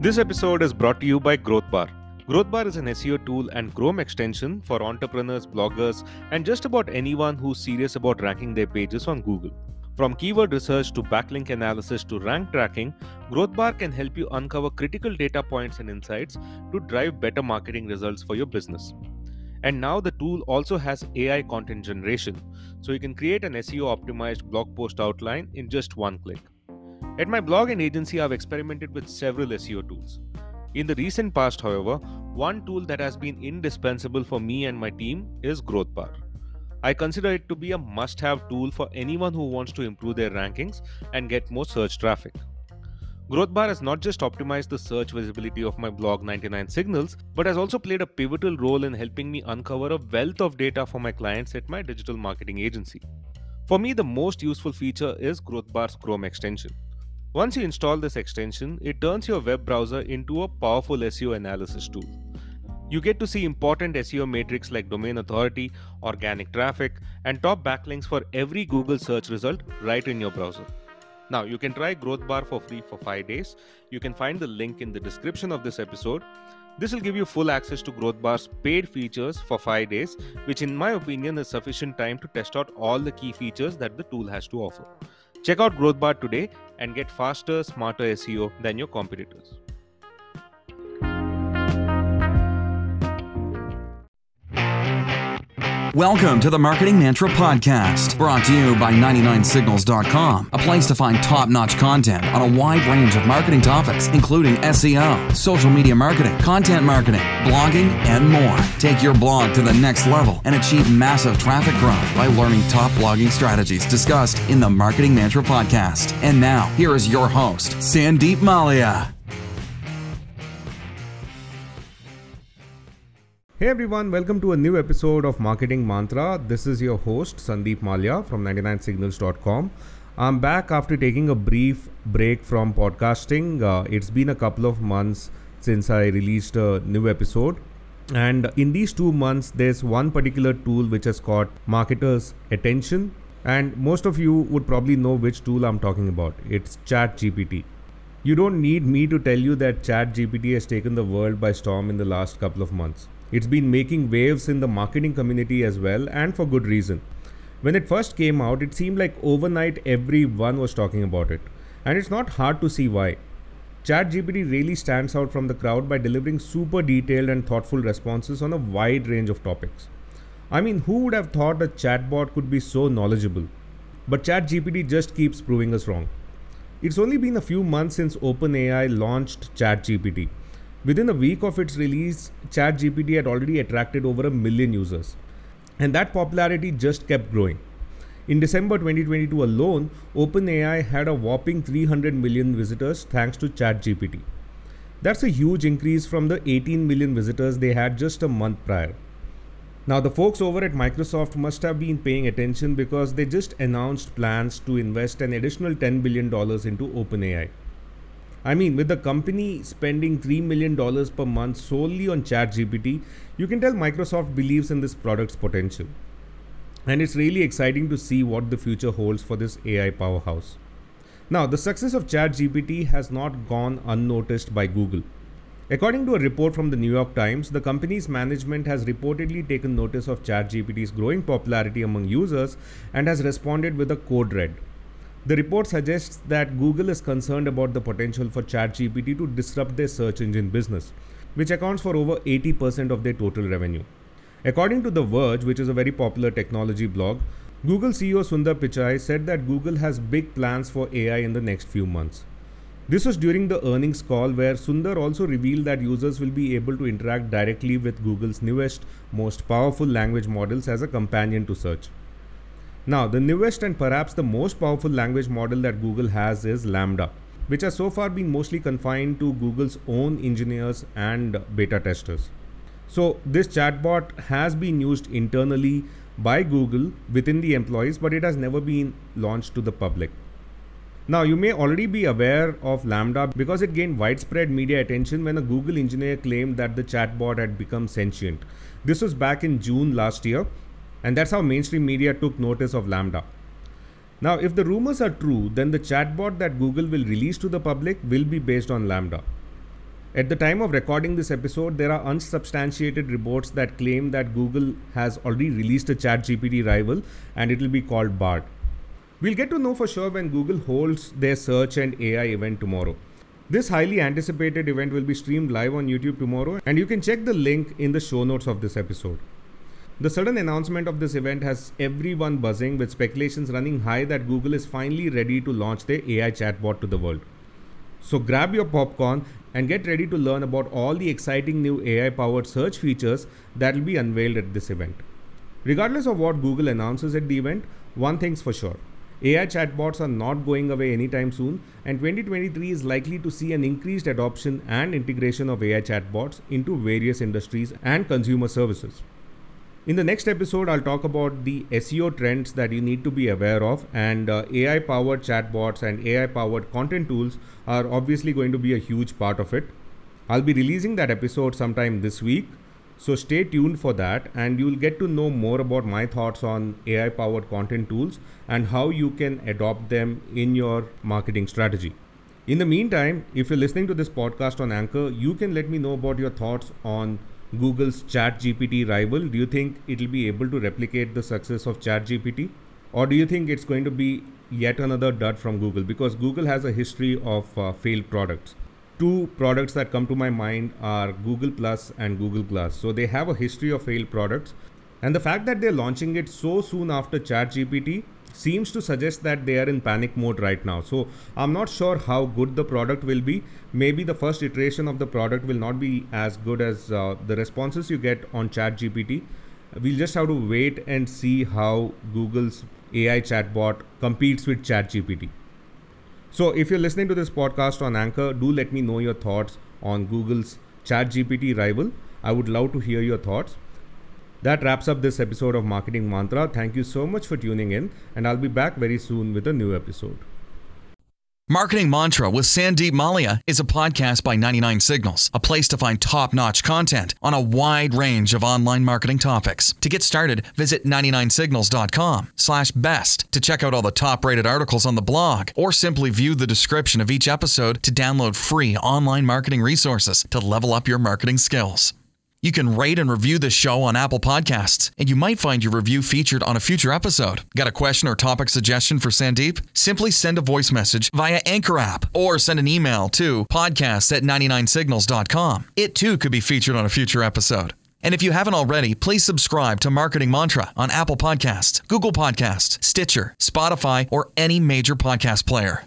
This episode is brought to you by GrowthBar. GrowthBar is an SEO tool and Chrome extension for entrepreneurs, bloggers, and just about anyone who's serious about ranking their pages on Google. From keyword research to backlink analysis to rank tracking, GrowthBar can help you uncover critical data points and insights to drive better marketing results for your business. And now the tool also has AI content generation, so you can create an SEO optimized blog post outline in just one click. At my blog and agency, I've experimented with several SEO tools. In the recent past, however, one tool that has been indispensable for me and my team is GrowthBar. I consider it to be a must have tool for anyone who wants to improve their rankings and get more search traffic. GrowthBar has not just optimized the search visibility of my blog 99 Signals, but has also played a pivotal role in helping me uncover a wealth of data for my clients at my digital marketing agency. For me, the most useful feature is GrowthBar's Chrome extension. Once you install this extension, it turns your web browser into a powerful SEO analysis tool. You get to see important SEO metrics like domain authority, organic traffic, and top backlinks for every Google search result right in your browser. Now, you can try GrowthBar for free for 5 days. You can find the link in the description of this episode. This will give you full access to GrowthBar's paid features for 5 days, which, in my opinion, is sufficient time to test out all the key features that the tool has to offer. Check out GrowthBar today and get faster, smarter SEO than your competitors. Welcome to the Marketing Mantra Podcast, brought to you by 99signals.com, a place to find top notch content on a wide range of marketing topics, including SEO, social media marketing, content marketing, blogging, and more. Take your blog to the next level and achieve massive traffic growth by learning top blogging strategies discussed in the Marketing Mantra Podcast. And now, here is your host, Sandeep Mallya. Hey everyone, welcome to a new episode of Marketing Mantra. This is your host Sandeep Mallya from 99signals.com. I'm back after taking a brief break from podcasting. Uh, it's been a couple of months since I released a new episode. And in these two months, there's one particular tool which has caught marketers' attention. And most of you would probably know which tool I'm talking about. It's ChatGPT. You don't need me to tell you that ChatGPT has taken the world by storm in the last couple of months. It's been making waves in the marketing community as well, and for good reason. When it first came out, it seemed like overnight everyone was talking about it. And it's not hard to see why. ChatGPT really stands out from the crowd by delivering super detailed and thoughtful responses on a wide range of topics. I mean, who would have thought a chatbot could be so knowledgeable? But ChatGPT just keeps proving us wrong. It's only been a few months since OpenAI launched ChatGPT. Within a week of its release, ChatGPT had already attracted over a million users. And that popularity just kept growing. In December 2022 alone, OpenAI had a whopping 300 million visitors thanks to ChatGPT. That's a huge increase from the 18 million visitors they had just a month prior. Now, the folks over at Microsoft must have been paying attention because they just announced plans to invest an additional $10 billion into OpenAI. I mean, with the company spending $3 million per month solely on ChatGPT, you can tell Microsoft believes in this product's potential. And it's really exciting to see what the future holds for this AI powerhouse. Now, the success of ChatGPT has not gone unnoticed by Google. According to a report from the New York Times, the company's management has reportedly taken notice of ChatGPT's growing popularity among users and has responded with a code red. The report suggests that Google is concerned about the potential for ChatGPT to disrupt their search engine business, which accounts for over 80% of their total revenue. According to The Verge, which is a very popular technology blog, Google CEO Sundar Pichai said that Google has big plans for AI in the next few months. This was during the earnings call where Sundar also revealed that users will be able to interact directly with Google's newest, most powerful language models as a companion to search. Now, the newest and perhaps the most powerful language model that Google has is LaMDA, which has so far been mostly confined to Google's own engineers and beta testers. So, this chatbot has been used internally by Google within the employees, but it has never been launched to the public. Now, you may already be aware of LaMDA because it gained widespread media attention when a Google engineer claimed that the chatbot had become sentient. This was back in June last year, and that's how mainstream media took notice of LaMDA. Now, if the rumors are true, then the chatbot that Google will release to the public will be based on LaMDA. At the time of recording this episode, there are unsubstantiated reports that claim that Google has already released a ChatGPT rival and it will be called Bard. We'll get to know for sure when Google holds their search and AI event tomorrow. This highly anticipated event will be streamed live on YouTube tomorrow, and you can check the link in the show notes of this episode. The sudden announcement of this event has everyone buzzing with speculations running high that Google is finally ready to launch their AI chatbot to the world. So grab your popcorn and get ready to learn about all the exciting new AI powered search features that will be unveiled at this event. Regardless of what Google announces at the event, one thing's for sure AI chatbots are not going away anytime soon, and 2023 is likely to see an increased adoption and integration of AI chatbots into various industries and consumer services. In the next episode, I'll talk about the SEO trends that you need to be aware of, and uh, AI powered chatbots and AI powered content tools are obviously going to be a huge part of it. I'll be releasing that episode sometime this week, so stay tuned for that, and you'll get to know more about my thoughts on AI powered content tools and how you can adopt them in your marketing strategy. In the meantime, if you're listening to this podcast on Anchor, you can let me know about your thoughts on Google's ChatGPT rival? Do you think it'll be able to replicate the success of ChatGPT? Or do you think it's going to be yet another dud from Google? Because Google has a history of uh, failed products. Two products that come to my mind are Google Plus and Google Plus. So they have a history of failed products. And the fact that they're launching it so soon after ChatGPT seems to suggest that they are in panic mode right now. So I'm not sure how good the product will be. Maybe the first iteration of the product will not be as good as uh, the responses you get on ChatGPT. We'll just have to wait and see how Google's AI chatbot competes with ChatGPT. So if you're listening to this podcast on Anchor, do let me know your thoughts on Google's ChatGPT rival. I would love to hear your thoughts. That wraps up this episode of Marketing Mantra. Thank you so much for tuning in, and I'll be back very soon with a new episode. Marketing Mantra with Sandeep Mallya is a podcast by 99 Signals, a place to find top notch content on a wide range of online marketing topics. To get started, visit 99signals.com slash best to check out all the top rated articles on the blog, or simply view the description of each episode to download free online marketing resources to level up your marketing skills. You can rate and review this show on Apple Podcasts, and you might find your review featured on a future episode. Got a question or topic suggestion for Sandeep? Simply send a voice message via Anchor app or send an email to podcast at 99signals.com. It too could be featured on a future episode. And if you haven't already, please subscribe to Marketing Mantra on Apple Podcasts, Google Podcasts, Stitcher, Spotify, or any major podcast player.